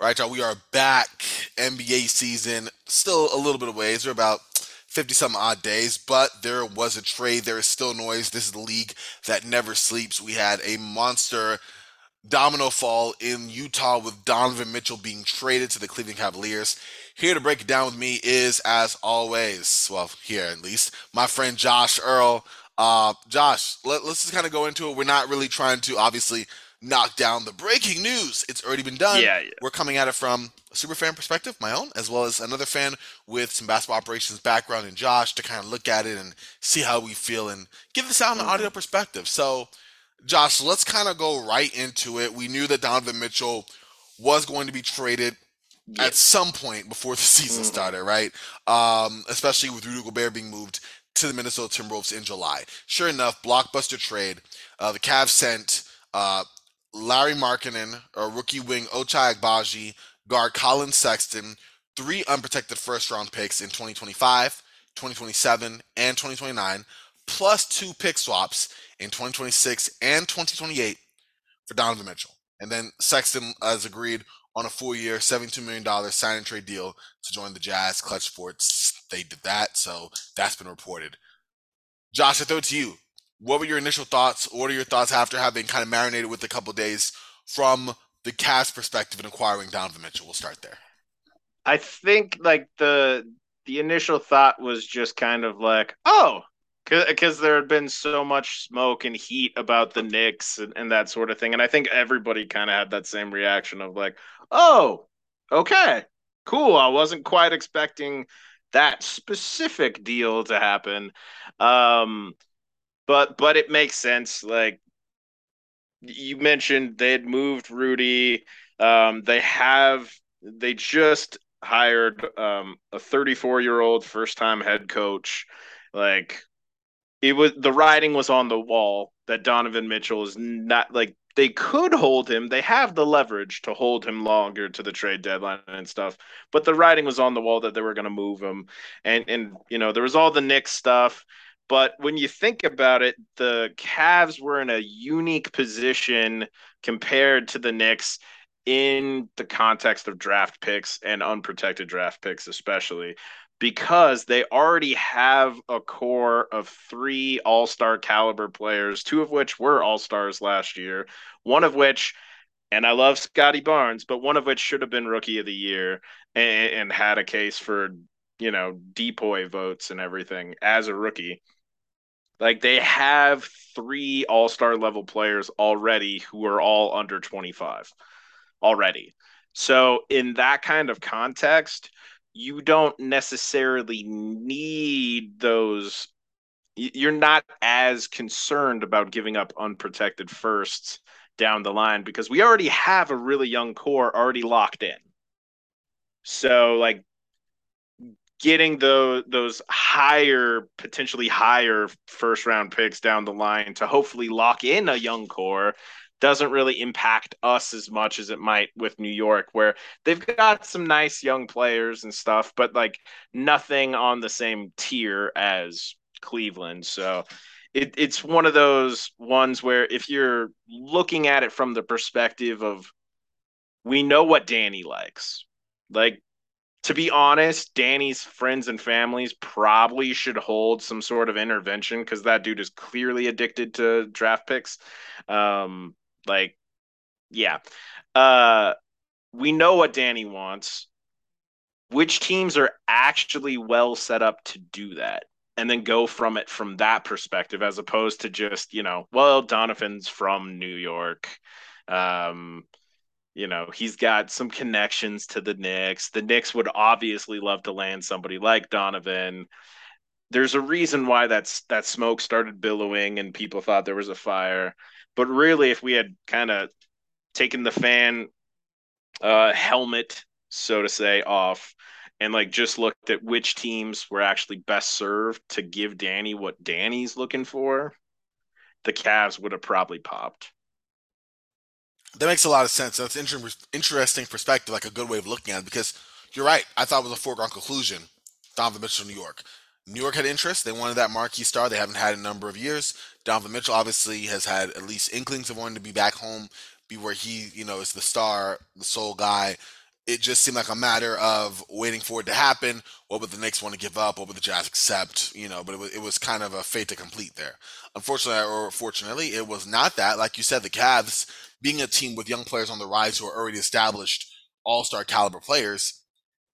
Right, y'all. We are back. NBA season still a little bit of ways. We're about 50 some odd days, but there was a trade. There is still noise. This is the league that never sleeps. We had a monster domino fall in Utah with Donovan Mitchell being traded to the Cleveland Cavaliers. Here to break it down with me is, as always, well, here at least, my friend Josh Earl. Uh, Josh, let, us just kind of go into it. We're not really trying to obviously knock down the breaking news. It's already been done. Yeah, yeah. We're coming at it from a super fan perspective, my own, as well as another fan with some basketball operations background and Josh to kind of look at it and see how we feel and give this out an audio mm-hmm. perspective. So, Josh, let's kind of go right into it. We knew that Donovan Mitchell was going to be traded yes. at some point before the season mm-hmm. started, right? Um, especially with Rudy Gobert being moved to the Minnesota Timberwolves in July. Sure enough, blockbuster trade. Uh, the Cavs sent uh, Lauri Markkanen, a rookie wing Ochai Agbaji, guard Collin Sexton, three unprotected first round picks in 2025, 2027, and 2029, plus two pick swaps in 2026 and 2028 for Donovan Mitchell. And then Sexton has agreed on a four year, $72 million sign and trade deal to join the Jazz. Clutch Sports, they did that. So that's been reported. Josh, I throw it to you what were your initial thoughts? What are your thoughts after having kind of marinated with a couple days from the Cavs perspective in acquiring Donovan Mitchell? We'll start there. I think like the the initial thought was just kind of like, oh, because there had been so much smoke and heat about the Knicks and, and that sort of thing, and I think everybody kind of had that same reaction of like, oh, okay, cool. I wasn't quite expecting that specific deal to happen. Um, but but it makes sense. Like you mentioned, they had moved Rudy. Um, they have they just hired um, a 34 year old first time head coach. Like it was the writing was on the wall that Donovan Mitchell is not like they could hold him. They have the leverage to hold him longer to the trade deadline and stuff. But the writing was on the wall that they were going to move him, and and you know there was all the Knicks stuff. But when you think about it, the Cavs were in a unique position compared to the Knicks in the context of draft picks and unprotected draft picks, especially because they already have a core of three all star caliber players, two of which were all stars last year, one of which, and I love Scottie Barnes, but one of which should have been rookie of the year and, and had a case for, you know, DPOY votes and everything as a rookie. Like they have three all star level players already who are all under 25 already. So, in that kind of context, you don't necessarily need those. You're not as concerned about giving up unprotected firsts down the line because we already have a really young core already locked in. So, like, getting the those higher potentially higher first round picks down the line to hopefully lock in a young core doesn't really impact us as much as it might with New York where they've got some nice young players and stuff but like nothing on the same tier as Cleveland. So it, it's one of those ones where if you're looking at it from the perspective of we know what Danny likes. Like to be honest, Danny's friends and families probably should hold some sort of intervention because that dude is clearly addicted to draft picks. Um, like, yeah. Uh, we know what Danny wants. Which teams are actually well set up to do that? And then go from it from that perspective, as opposed to just, you know, well, Donovan's from New York. Um, you know, he's got some connections to the Knicks. The Knicks would obviously love to land somebody like Donovan. There's a reason why that's that smoke started billowing and people thought there was a fire. But really, if we had kind of taken the fan uh, helmet, so to say, off and like just looked at which teams were actually best served to give Danny what Danny's looking for, the Cavs would have probably popped. That makes a lot of sense. That's inter- interesting perspective, like a good way of looking at it. Because you're right. I thought it was a foregone conclusion. Donovan Mitchell, New York. New York had interest. They wanted that marquee star. They haven't had a number of years. Donovan Mitchell obviously has had at least inklings of wanting to be back home, be where he, you know, is the star, the sole guy, it just seemed like a matter of waiting for it to happen. What would the Knicks want to give up? What would the Jazz accept? You know, but it was, it was kind of a fate to complete there. Unfortunately, or fortunately, it was not that. Like you said, the Cavs, being a team with young players on the rise who are already established all star caliber players,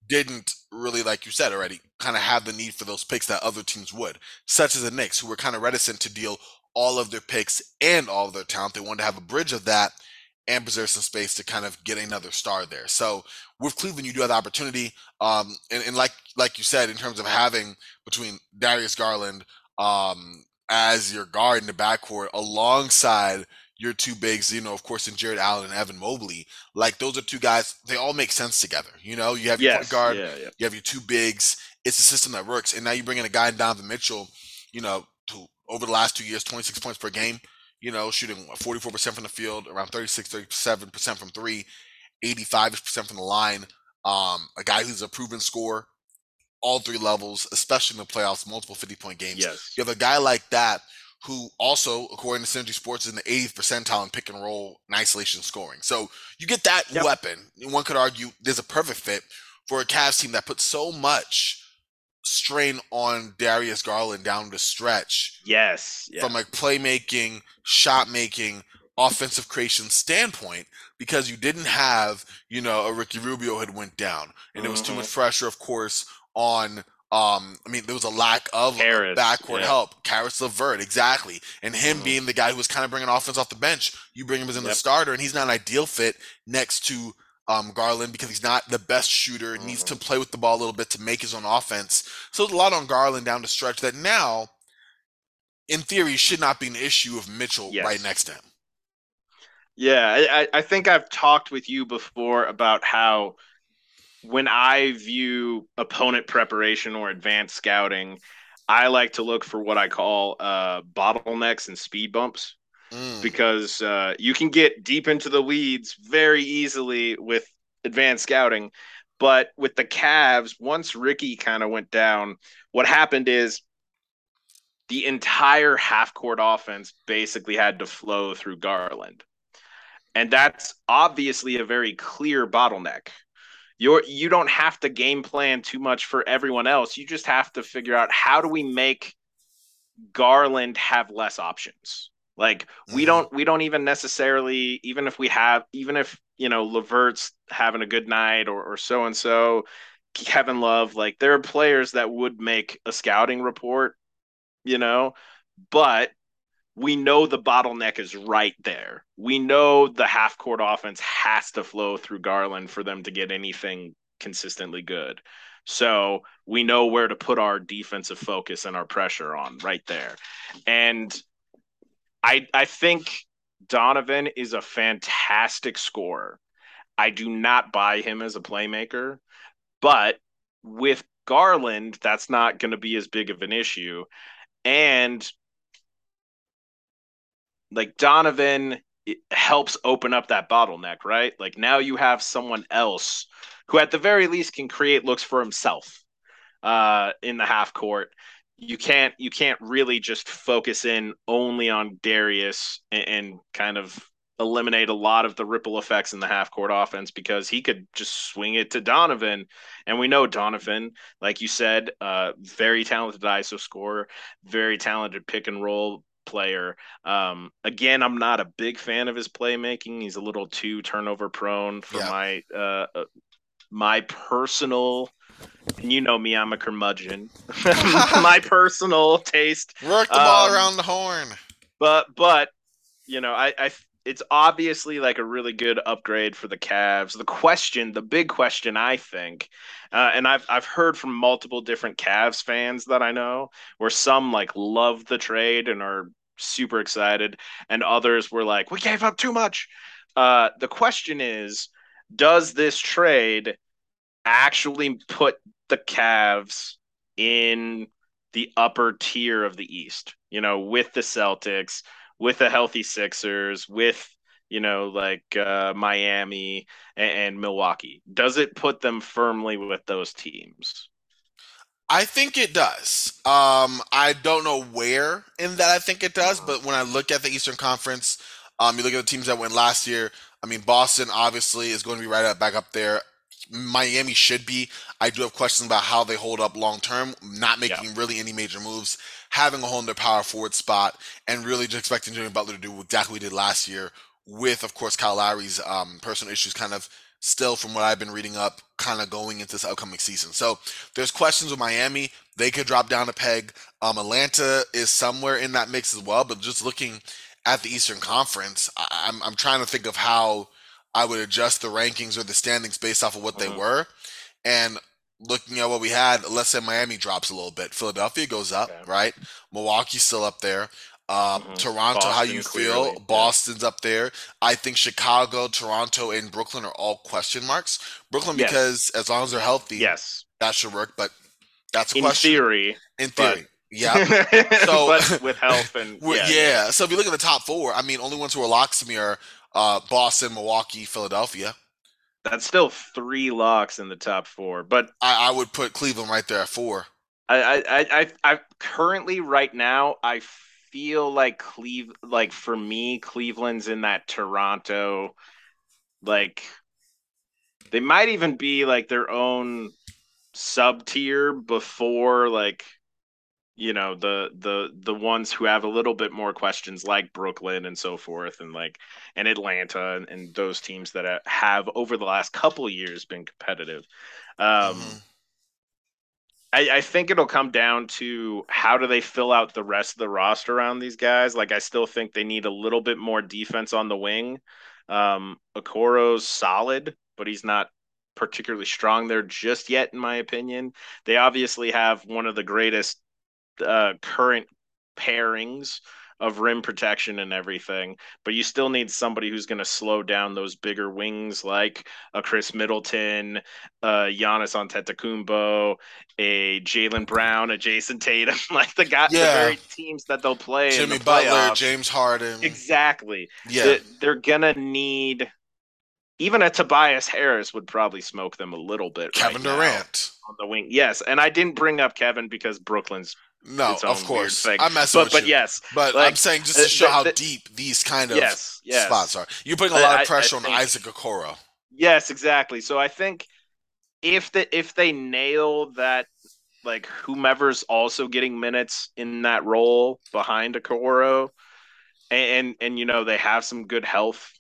didn't really, like you said already, kind of have the need for those picks that other teams would, such as the Knicks, who were kind of reticent to deal all of their picks and all of their talent. They wanted to have a bridge of that and preserve some space to kind of get another star there. So with Cleveland, you do have the opportunity, um, and, and, like like you said, in terms of having between Darius Garland um, as your guard in the backcourt alongside your two bigs, you know, of course, in Jarrett Allen and Evan Mobley, like those are two guys. They all make sense together. You know, you have your yes, guard, yeah, yeah. you have your two bigs. It's a system that works, and now you bring in a guy Donovan Mitchell, you know, who over the last two years, 26 points per game you know, shooting 44% from the field, around 36, 37% from three, 85% from the line. Um, a guy who's a proven scorer, all three levels, especially in the playoffs, multiple 50 point games. Yes. You have a guy like that who also, according to Synergy Sports, is in the 80th percentile in pick and roll and isolation scoring. So you get that yep. weapon. One could argue there's a perfect fit for a Cavs team that puts so much strain on Darius Garland down the stretch. Yes. Yeah. From a playmaking, shot making, offensive creation standpoint, because you didn't have, you know, a Ricky Rubio had went down. And mm-hmm. there was too much mm-hmm. pressure, of course, on um, I mean, there was a lack of Caris, backcourt yeah. help. Caris LeVert, exactly. And him mm-hmm. being the guy who was kind of bringing offense off the bench. You bring him as in yep. the starter, and he's not an ideal fit next to um, Garland because he's not the best shooter. Mm-hmm. Needs to mm-hmm. play with the ball a little bit to make his own offense. So there's a lot on Garland down the stretch that now, in theory, should not be an issue of Mitchell yes. right next to him. Yeah, I, I think I've talked with you before about how when I view opponent preparation or advanced scouting, I like to look for what I call uh, bottlenecks and speed bumps mm. because uh, you can get deep into the weeds very easily with advanced scouting. But with the Cavs, once Ricky kind of went down, what happened is the entire half court offense basically had to flow through Garland. And that's obviously a very clear bottleneck. You're you don't have to game plan too much for everyone else. You just have to figure out how do we make Garland have less options. Like mm-hmm. we don't we don't even necessarily even if we have even if you know LeVert's having a good night or or so and so Kevin Love like there are players that would make a scouting report, you know, but we know the bottleneck is right there. We know the half court offense has to flow through Garland for them to get anything consistently good. So we know where to put our defensive focus and our pressure on right there. And I I think Donovan is a fantastic scorer. I do not buy him as a playmaker, but with Garland, that's not going to be as big of an issue. And like Donovan helps open up that bottleneck, right? Like now you have someone else who at the very least can create looks for himself uh, in the half court you can't you can't really just focus in only on Darius and, and, kind of eliminate a lot of the ripple effects in the half court offense because he could just swing it to Donovan and we know Donovan like you said uh, very talented ISO scorer very talented pick and roll player um, again I'm not a big fan of his playmaking he's a little too turnover prone for yeah. my uh, uh my personal and you know me, I'm a curmudgeon. My personal taste. Work the ball um, around the horn. But but you know, I, I it's obviously like a really good upgrade for the Cavs. The question, the big question, I think, uh, and I've I've heard from multiple different Cavs fans that I know, where some like love the trade and are super excited, and others were like, "We gave up too much." Uh, the question is, does this trade actually put the Cavs in the upper tier of the East, you know, with the Celtics, with the healthy Sixers, with you know, like uh, Miami and, and, Milwaukee? Does it put them firmly with those teams? I think it does. Um, I don't know where in that I think it does, but when I look at the Eastern Conference, um, you look at the teams that went last year. I mean, Boston obviously is going to be right up back up there Miami should be. I do have questions about how they hold up long term, not making yeah. really any major moves, having a hole in their power forward spot, and really just expecting Jimmy Butler to do exactly what he did last year. With, of course, Kyle Lowry's um, personal issues kind of still, from what I've been reading up, kind of going into this upcoming season. So there's questions with Miami. They could drop down a peg. Um, Atlanta is somewhere in that mix as well. But just looking at the Eastern Conference, I- I'm, I'm trying to think of how I would adjust the rankings or the standings based off of what mm-hmm. they were. And looking at what we had, let's say Miami drops a little bit. Philadelphia goes up, okay. right? Milwaukee's still up there. Um, mm-hmm. Toronto, Boston, how you feel? Clearly. Boston's yeah. up there. I think Chicago, Toronto, and Brooklyn are all question marks. Brooklyn, yes. because as long as they're healthy, yes, that should work. But that's a question. in question. theory. In theory, yeah. So with health and yeah, yeah, So if you look at the top four, I mean, only ones who are locks to me are uh, Boston, Milwaukee, Philadelphia. That's still three locks in the top four, but I, I would put Cleveland right there at four. I, I, I, I currently right now I feel like Cleve, like for me, Cleveland's in that Toronto, like they might even be like their own sub tier before like you know the the the ones who have a little bit more questions like Brooklyn and so forth and like and Atlanta and, and those teams that have over the last couple years been competitive um mm-hmm. I, I think it'll come down to how do they fill out the rest of the roster around these guys. Like I still think they need a little bit more defense on the wing. Um, Okoro's solid, but he's not particularly strong there just yet, in my opinion. They obviously have one of the greatest uh, current pairings of rim protection and everything, but you still need somebody who's going to slow down those bigger wings like a Khris Middleton, uh, Giannis Antetokounmpo, a Jaylen Brown, a Jayson Tatum, like the guy, yeah. the very teams that they'll play. Jimmy the Butler, James Harden. Exactly. Yeah, they're, they're gonna need. Even a Tobias Harris would probably smoke them a little bit. Kevin right Durant on the wing. Yes, and I didn't bring up Kevin because Brooklyn's no, of course. I'm messing but, with but you. yes, but like, I'm saying just to show the, how deep these kind of yes, yes. spots are. You're putting a lot of pressure I, I on think, Isaac Okoro. Yes, exactly. So I think if the if they nail that, like whomever's also getting minutes in that role behind Okoro, and, and and you know they have some good health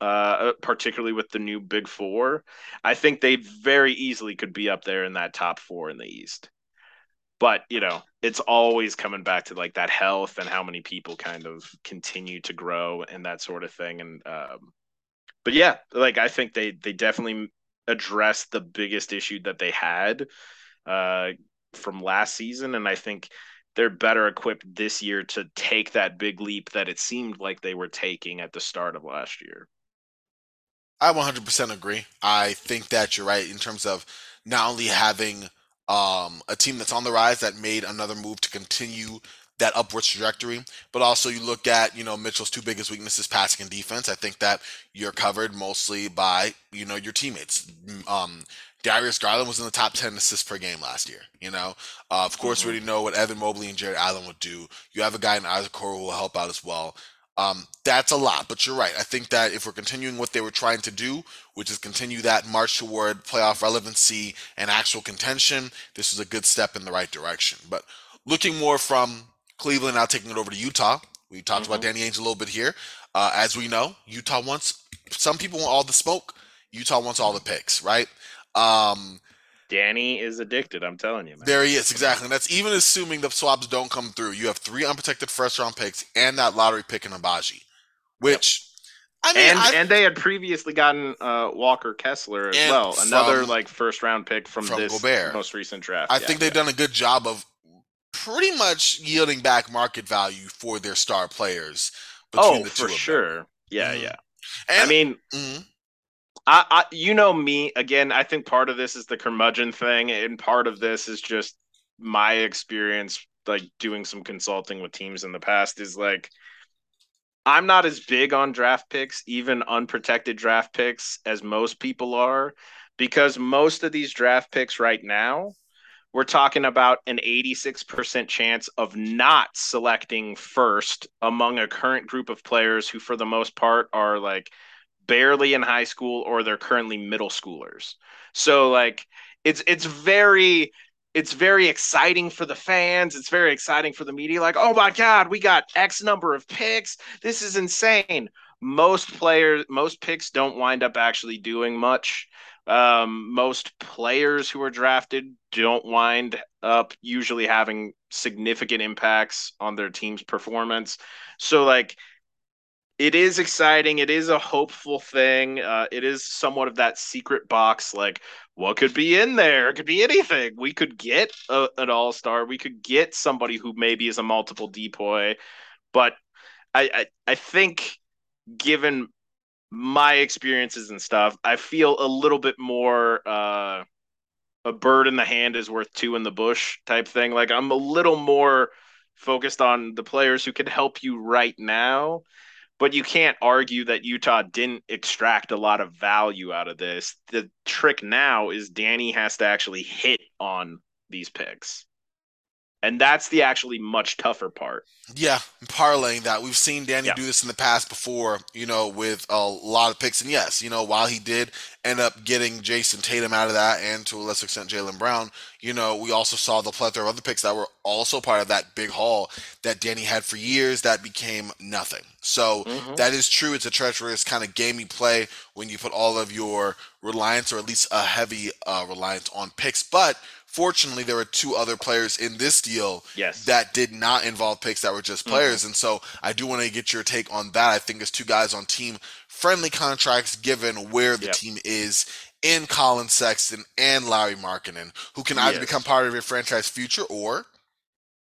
uh, particularly with the new Big Four, I think they very easily could be up there in that top four in the East but you know it's always coming back to like that health and how many people kind of continue to grow and that sort of thing. And um but yeah like i think they they definitely addressed the biggest issue that they had uh from last season. And i think they're better equipped this year to take that big leap that it seemed like they were taking at the start of last year. I 100% agree. I think that you're right in terms of not only having um, a team that's on the rise that made another move to continue that upwards trajectory. But also, you look at you know Mitchell's two biggest weaknesses, passing and defense. I think that you're covered mostly by you know your teammates. Um, Darius Garland was in the top 10 assists per game last year. You know, uh, of course, mm-hmm. we already know what Evan Mobley and Jarrett Allen would do. You have a guy in Isaac Okoro who will help out as well. Um, that's a lot, but you're right. I think that if we're continuing what they were trying to do, which is continue that march toward playoff relevancy and actual contention, this is a good step in the right direction. But looking more from Cleveland, now taking it over to Utah. We talked mm-hmm. about Danny Ainge a little bit here. Uh, as we know, Utah wants some people want all the smoke. Utah wants all the picks, right? Um, Danny is addicted. I'm telling you. Man. There he is, exactly. And that's even assuming the swaps don't come through. You have three unprotected first round picks and that lottery pick in Agbaji, which. Yep. I mean, and I've, and they had previously gotten uh, Walker Kessler as well, from, another like first round pick from, from this Gobert. most recent draft. I yeah, think they've yeah. done a good job of pretty much yielding back market value for their star players. Between oh, for sure. Yeah, mm-hmm. yeah. And, I mean, mm-hmm. I, I, you know me again. I think part of this is the curmudgeon thing, and part of this is just my experience, like doing some consulting with teams in the past. Is like I'm not as big on draft picks, even unprotected draft picks, as most people are, because most of these draft picks right now, we're talking about an 86% chance of not selecting first among a current group of players who, for the most part, are like barely in high school or they're currently middle schoolers. So like it's it's very it's very exciting for the fans. It's very exciting for the media. Like, oh my God, we got X number of picks. This is insane. Most players, most picks don't wind up actually doing much. Um, most players who are drafted don't wind up usually having significant impacts on their team's performance. So, like, it is exciting. It is a hopeful thing. Uh, it is somewhat of that secret box. Like, what could be in there? It could be anything. We could get a, an all star. We could get somebody who maybe is a multiple DPOY. But I, I, I think, given my experiences and stuff, I feel a little bit more uh, a bird in the hand is worth two in the bush type thing. Like I'm a little more focused on the players who can help you right now but you can't argue that Utah didn't extract a lot of value out of this. The trick now is Danny has to actually hit on these picks. And that's the actually much tougher part. Yeah, parlaying that. We've seen Danny yeah. do this in the past before, you know, with a lot of picks. And yes, you know, while he did end up getting Jayson Tatum out of that and to a lesser extent Jaylen Brown, you know, we also saw the plethora of other picks that were also part of that big haul that Danny had for years that became nothing. So mm-hmm. that is true. It's a treacherous kind of game you play when you put all of your reliance or at least a heavy uh, reliance on picks. But Fortunately, there were two other players in this deal yes. that did not involve picks that were just mm-hmm. players. Mm-hmm. And so I do want to get your take on that. I think it's two guys on team friendly contracts given where the yep. team is in Collin Sexton and Lauri Markkanen, who can either yes. become part of your franchise future or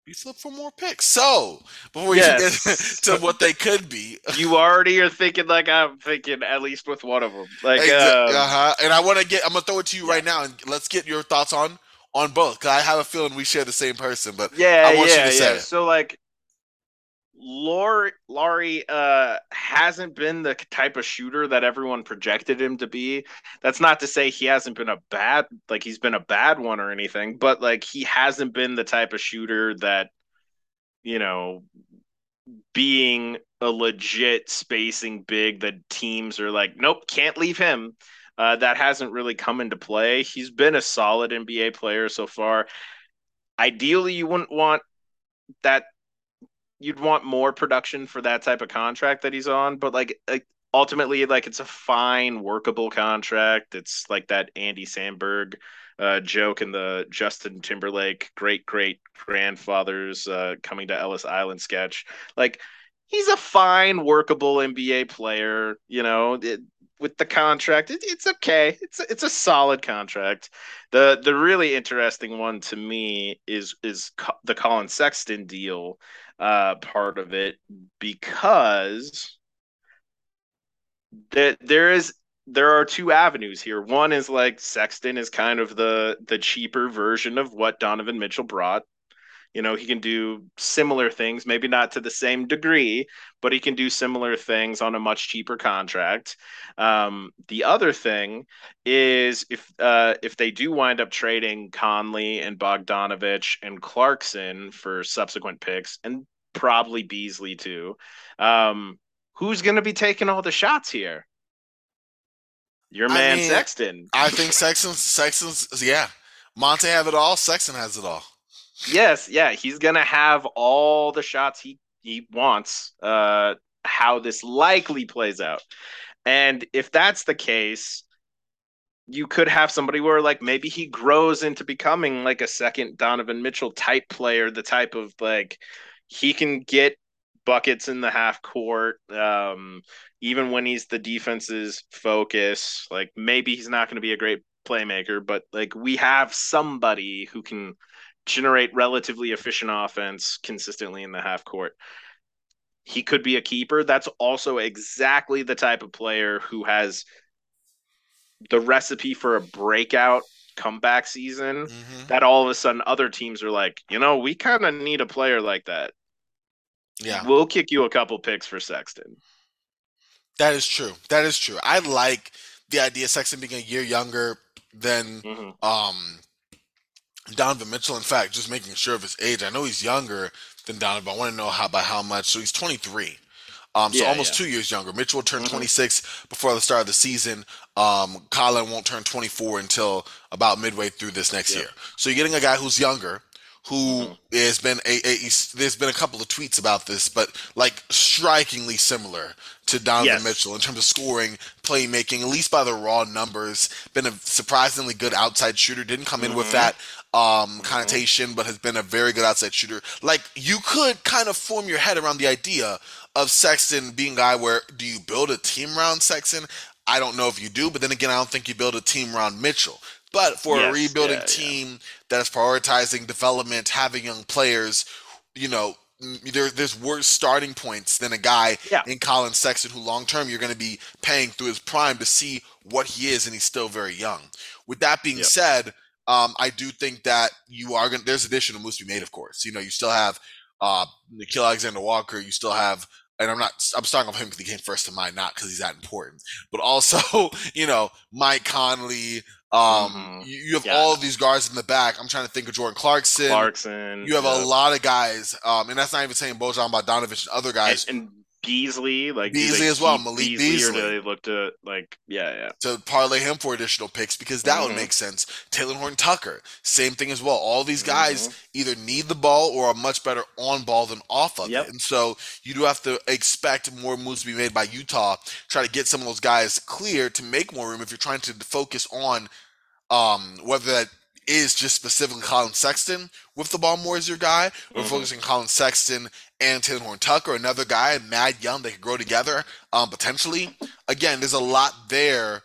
be flip for more picks. So before yes. you get to what they could be, you already are thinking like I'm thinking at least with one of them. Like, exactly. um, uh-huh. And I want to get, I'm gonna throw it to you yeah. right now, and let's get your thoughts on on both. Cause I have a feeling we share the same person, but yeah, I want yeah, you to yeah. Say So like, Lauri, Lauri uh, hasn't been the type of shooter that everyone projected him to be. That's not to say he hasn't been a bad, like he's been a bad one or anything, but like he hasn't been the type of shooter that, you know, being a legit spacing big that teams are like, nope, can't leave him. Uh, that hasn't really come into play. He's been a solid NBA player so far. Ideally, you wouldn't want that. You'd want more production for that type of contract that he's on, but like, like ultimately, like it's a fine, workable contract. It's like that Andy Samberg uh, joke in the Justin Timberlake great great grandfather's uh, coming to Ellis Island sketch. Like he's a fine, workable NBA player. You know, it, with the contract. It, it's okay. It's it's a solid contract. The the really interesting one to me is is co- the Collin Sexton deal uh, part of it because that there is there are two avenues here. One is like Sexton is kind of the the cheaper version of what Donovan Mitchell brought you know, he can do similar things, maybe not to the same degree, but he can do similar things on a much cheaper contract. Um, the other thing is if uh, if they do wind up trading Conley and Bogdanovic and Clarkson for subsequent picks, and probably Beasley too, um, who's going to be taking all the shots here? Your man I mean, Sexton. I think Sexton. Sexton's yeah. Monte have it all. Sexton has it all. Yes, yeah, he's gonna have all the shots he he wants. Uh, how this likely plays out, and if that's the case, you could have somebody where like maybe he grows into becoming like a second Donovan Mitchell type player, the type of like he can get buckets in the half court um, even when he's the defense's focus like maybe he's not going to be a great playmaker but like we have somebody who can generate relatively efficient offense consistently in the half court. He could be a keeper. That's also exactly the type of player who has the recipe for a breakout comeback season mm-hmm. that all of a sudden other teams are like, you know, we kind of need a player like that. Yeah. We'll kick you a couple picks for Sexton. That is true. That is true. I like the idea of Sexton being a year younger than mm-hmm. um Donovan Mitchell. In fact, just making sure of his age. I know he's younger than Donovan, but I want to know how by how much. So he's 23. Um, so Yeah, almost yeah. two years younger. Mitchell will turn Mhm. 26 before the start of the season. Um, Collin won't turn 24 until about midway through this next Yep. year. So you're getting a guy who's younger, who Mhm. has been a, a he's- there's been a couple of tweets about this, but like strikingly similar to Donovan Yes. Mitchell in terms of scoring, playmaking, at least by the raw numbers. Been a surprisingly good outside shooter. Didn't come in with Mhm. that um, connotation, but has been a very good outside shooter. Like you could kind of form your head around the idea of Sexton being a guy where do you build a team around Sexton? I don't know if you do, but then again, I don't think you build a team around Mitchell. But for a rebuilding yeah, yeah. team that is prioritizing development, having young players, you know, there, there's worse starting points than a guy Yeah. in Collin Sexton who long term you're going to be paying through his prime to see what he is, and he's still very young. With that being Yep. said, um, I do think that you are going. to There's additional moves to be made, of course. You know, you still have uh, Nickeil Alexander Walker. You still have, and I'm not. I'm starting off him because he came first to mind, not because he's that important, but also, you know, Mike Conley. Um, Mhm. you, you have Yeah. all of these guards in the back. I'm trying to think of Jordan Clarkson. Clarkson. You have a lot of guys, um, and that's not even saying Bojan Bogdanovic and other guys and, and Beasley, like Beasley as well, Malik Beasley, or do they look to like yeah, yeah. to parlay him for additional picks because that would Mhm. make sense. Talen Horton Tucker, same thing as well. All these guys Mhm. either need the ball or are much better on ball than off of Yep. it. And so you do have to expect more moves to be made by Utah, try to get some of those guys clear to make more room if you're trying to focus on um, whether that is just specifically Collin Sexton with the ball more as your guy, or Mhm. focusing Collin Sexton and Talen Horton Tucker, another guy, Mad Young, they could grow together um, potentially. Again, there's a lot there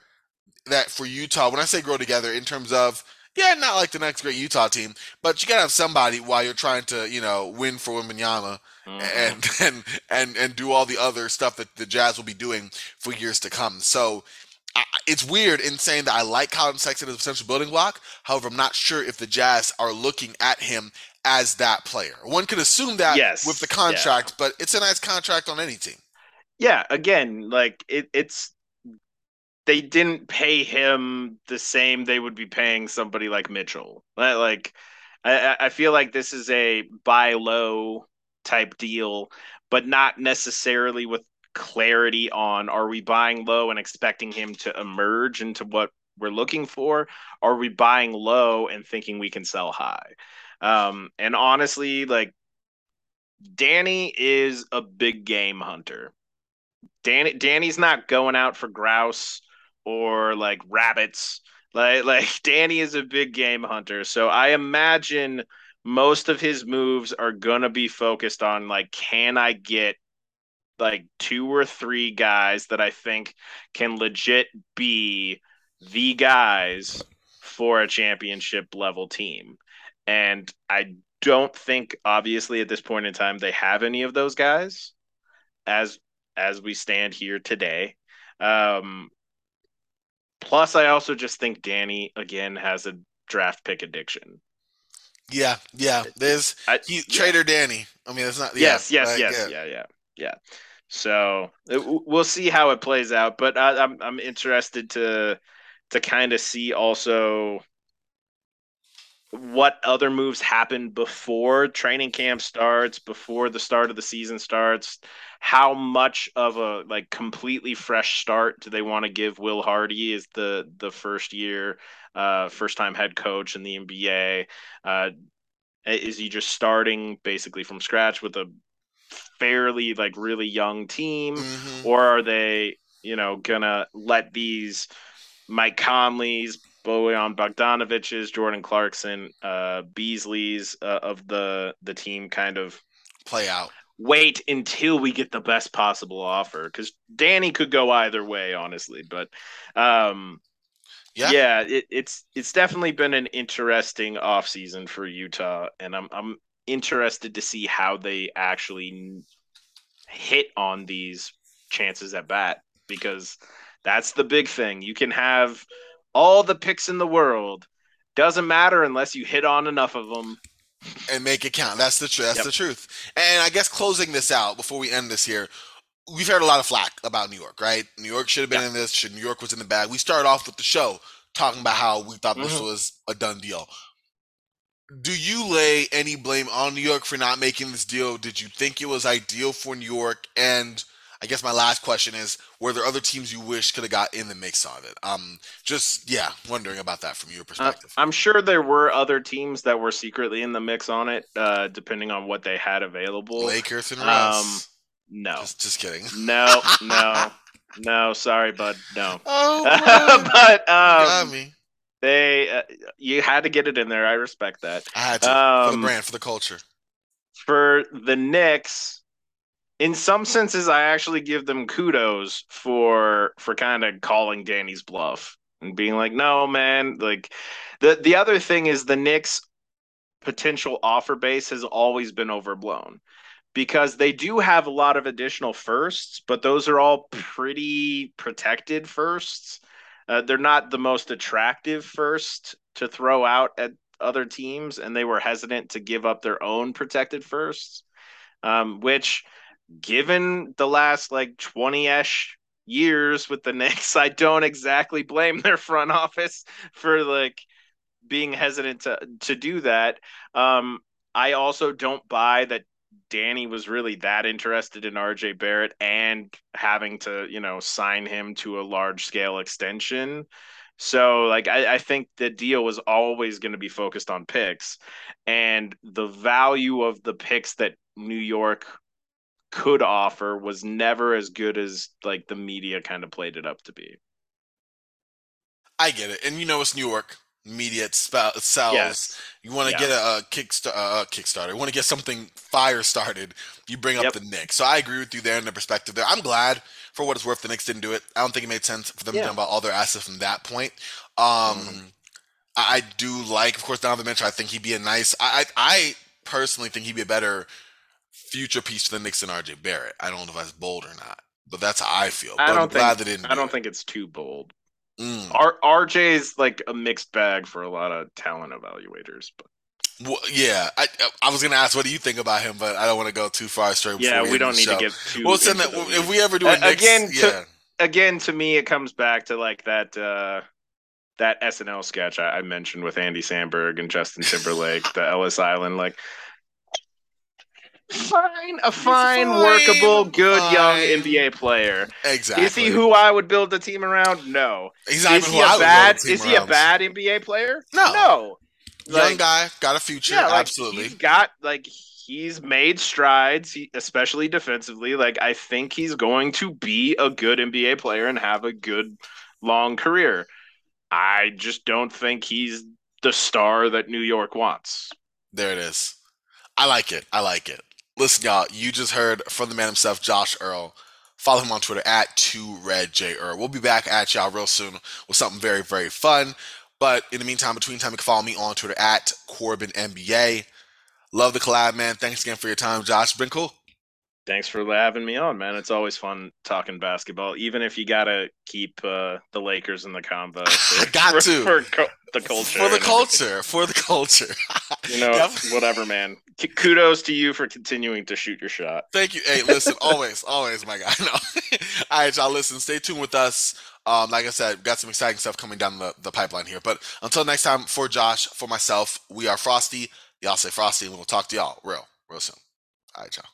that for Utah, when I say grow together, in terms of yeah, not like the next great Utah team, but you gotta have somebody while you're trying to, you know, win for Wembanyama Mhm. and and and and do all the other stuff that the Jazz will be doing for years to come. So I, it's weird in saying that I like Collin Sexton as a potential building block. However, I'm not sure if the Jazz are looking at him as that player. One could assume that Yes, with the yeah. contract, but it's a nice contract on any team. yeah, again, like it, it's they didn't pay him the same they would be paying somebody like Mitchell. Like I, I- I feel like this is a buy low type deal, but not necessarily with clarity on are we buying low and expecting him to emerge into what we're looking for? Or are we buying low and thinking we can sell high? Um, and honestly, like Danny is a big game hunter. Danny Danny's not going out for grouse or like rabbits. Like like Danny is a big game hunter. So I imagine most of his moves are gonna be focused on like can I get like two or three guys that I think can legit be the guys for a championship level team. And I don't think obviously at this point in time they have any of those guys as as we stand here today. Um plus I also just think Danny again has a draft pick addiction. Yeah, yeah. There's I, he, yeah. Trader Danny. I mean, it's not. Yes, yeah, yes, like, yes, yeah. yeah, yeah, yeah. So it, we'll see how it plays out, but I, I'm I'm interested to to kind of see also what other moves happen before training camp starts, before the start of the season starts. How much of a like completely fresh start do they want to give Will Hardy as the the first year, uh, first time head coach in the NBA? Uh, is he just starting basically from scratch with a fairly like really young team, Mhm. or are they you know gonna let these Mike Conley's, Bojan Bogdanovic's, Jordan Clarkson, uh, Beasley's uh, of the the team kind of Play out. wait until we get the best possible offer because Danny could go either way, honestly. But um, Yeah. yeah, it, it's it's definitely been an interesting offseason for Utah, and I'm I'm interested to see how they actually hit on these chances at bat because that's the big thing. You can have all the picks in the world, doesn't matter unless you hit on enough of them. and make it count. That's the truth. That's Yep. the truth. And I guess closing this out before we end this here, we've heard a lot of flack about New York, right? New York should have been Yeah. in this. Should New York was in the bag. We started off with the show talking about how we thought this Mhm. was a done deal. Do you lay any blame on New York for not making this deal? Did you think it was ideal for New York? And I guess my last question is: Were there other teams you wish could have got in the mix on it? Um, just yeah, wondering about that from your Uh, perspective. I'm sure there were other teams that were secretly in the mix on it, uh, depending on what they had available. Lakers and um, No, just, just kidding. no, no, no. Sorry, bud. No. Oh, but You got um, me. they, uh, you had to get it in there. I respect that. I had to for the um, brand, for the culture. For the Knicks, in some senses, I actually give them kudos for for kind of calling Danny's bluff and being like, "No, man." Like the the other thing is the Knicks' potential offer base has always been overblown because they do have a lot of additional firsts, but those are all pretty protected firsts. Uh, they're not the most attractive first to throw out at other teams, and they were hesitant to give up their own protected firsts, um, which, given the last like 20 ish years with the Knicks, I don't exactly blame their front office for like being hesitant to to do that. Um, I also don't buy that Danny was really that interested in RJ Barrett and having to, you know, sign him to a large scale extension. So, like, I, I think the deal was always going to be focused on picks, and the value of the picks that New York could offer was never as good as like the media kind of played it up to be. I get it, and you know it's New York media it sells. Yes. You want to Yeah. get a, a kickstart, uh, Kickstarter. You want to get something fire started. You bring up Yep. the Knicks. So I agree with you there in the perspective there. I'm glad for what it's worth the Knicks didn't do it. I don't think it made sense for them to Yeah. talk about all their assets from that point. Um, Mhm. I, I do like, of course, Donovan Mitchell. I think he'd be a nice. I, I I personally think he'd be a better future piece to the Knicks than RJ Barrett. I don't know if that's bold or not, but that's how I feel. I don't glad think- they didn't. I do don't it. think it's too bold. Mm. R- RJ's like a mixed bag for a lot of talent evaluators, but Well, yeah, I I was gonna ask what do you think about him, but I don't want to go too far straight. yeah, before we don't need show. to get too. Well, send that if we ever do Knicks, again, to- yeah, again, to me, it comes back to like that uh that SNL sketch I, I mentioned with Andy Samberg and Justin Timberlake, the Ellis Island, like fine, a fine, fine, workable, good young. NBA player. exactly. Is he who I would build a team around? No. He's not Is even he who I a bad? team Is he a bad NBA player? No. No. young Like, guy? Got a future? yeah, like absolutely. he's got like he's made strides, he, especially defensively. Like I think he's going to be a good NBA player and have a good long career. I just don't think he's the star that New York wants. There it is. I like it. I like it. Listen, y'all, you just heard from the man himself, Josh Earl. Follow him on Twitter at 2RedJEarl. We'll be back at y'all real soon with something very, very fun. But in the meantime, between time, you can follow me on Twitter at Corbin NBA. Love the collab, man. Thanks again for your time, Josh. Been cool. Thanks for having me on, man. It's always fun talking basketball, even if you gotta keep uh, the Lakers in the combo. For, I got for, to. for co- the culture. For the everything. culture. For the culture. You know, Yep. whatever, man. K- kudos to you for continuing to shoot your shot. Thank you. Hey, listen, always, always, my guy. No. All right, y'all, listen, stay tuned with us. Um, like I said, got some exciting stuff coming down the, the pipeline here. But until next time, for Josh, for myself, we are Frosty. Y'all say Frosty, and we'll talk to y'all real, real soon. All right, y'all.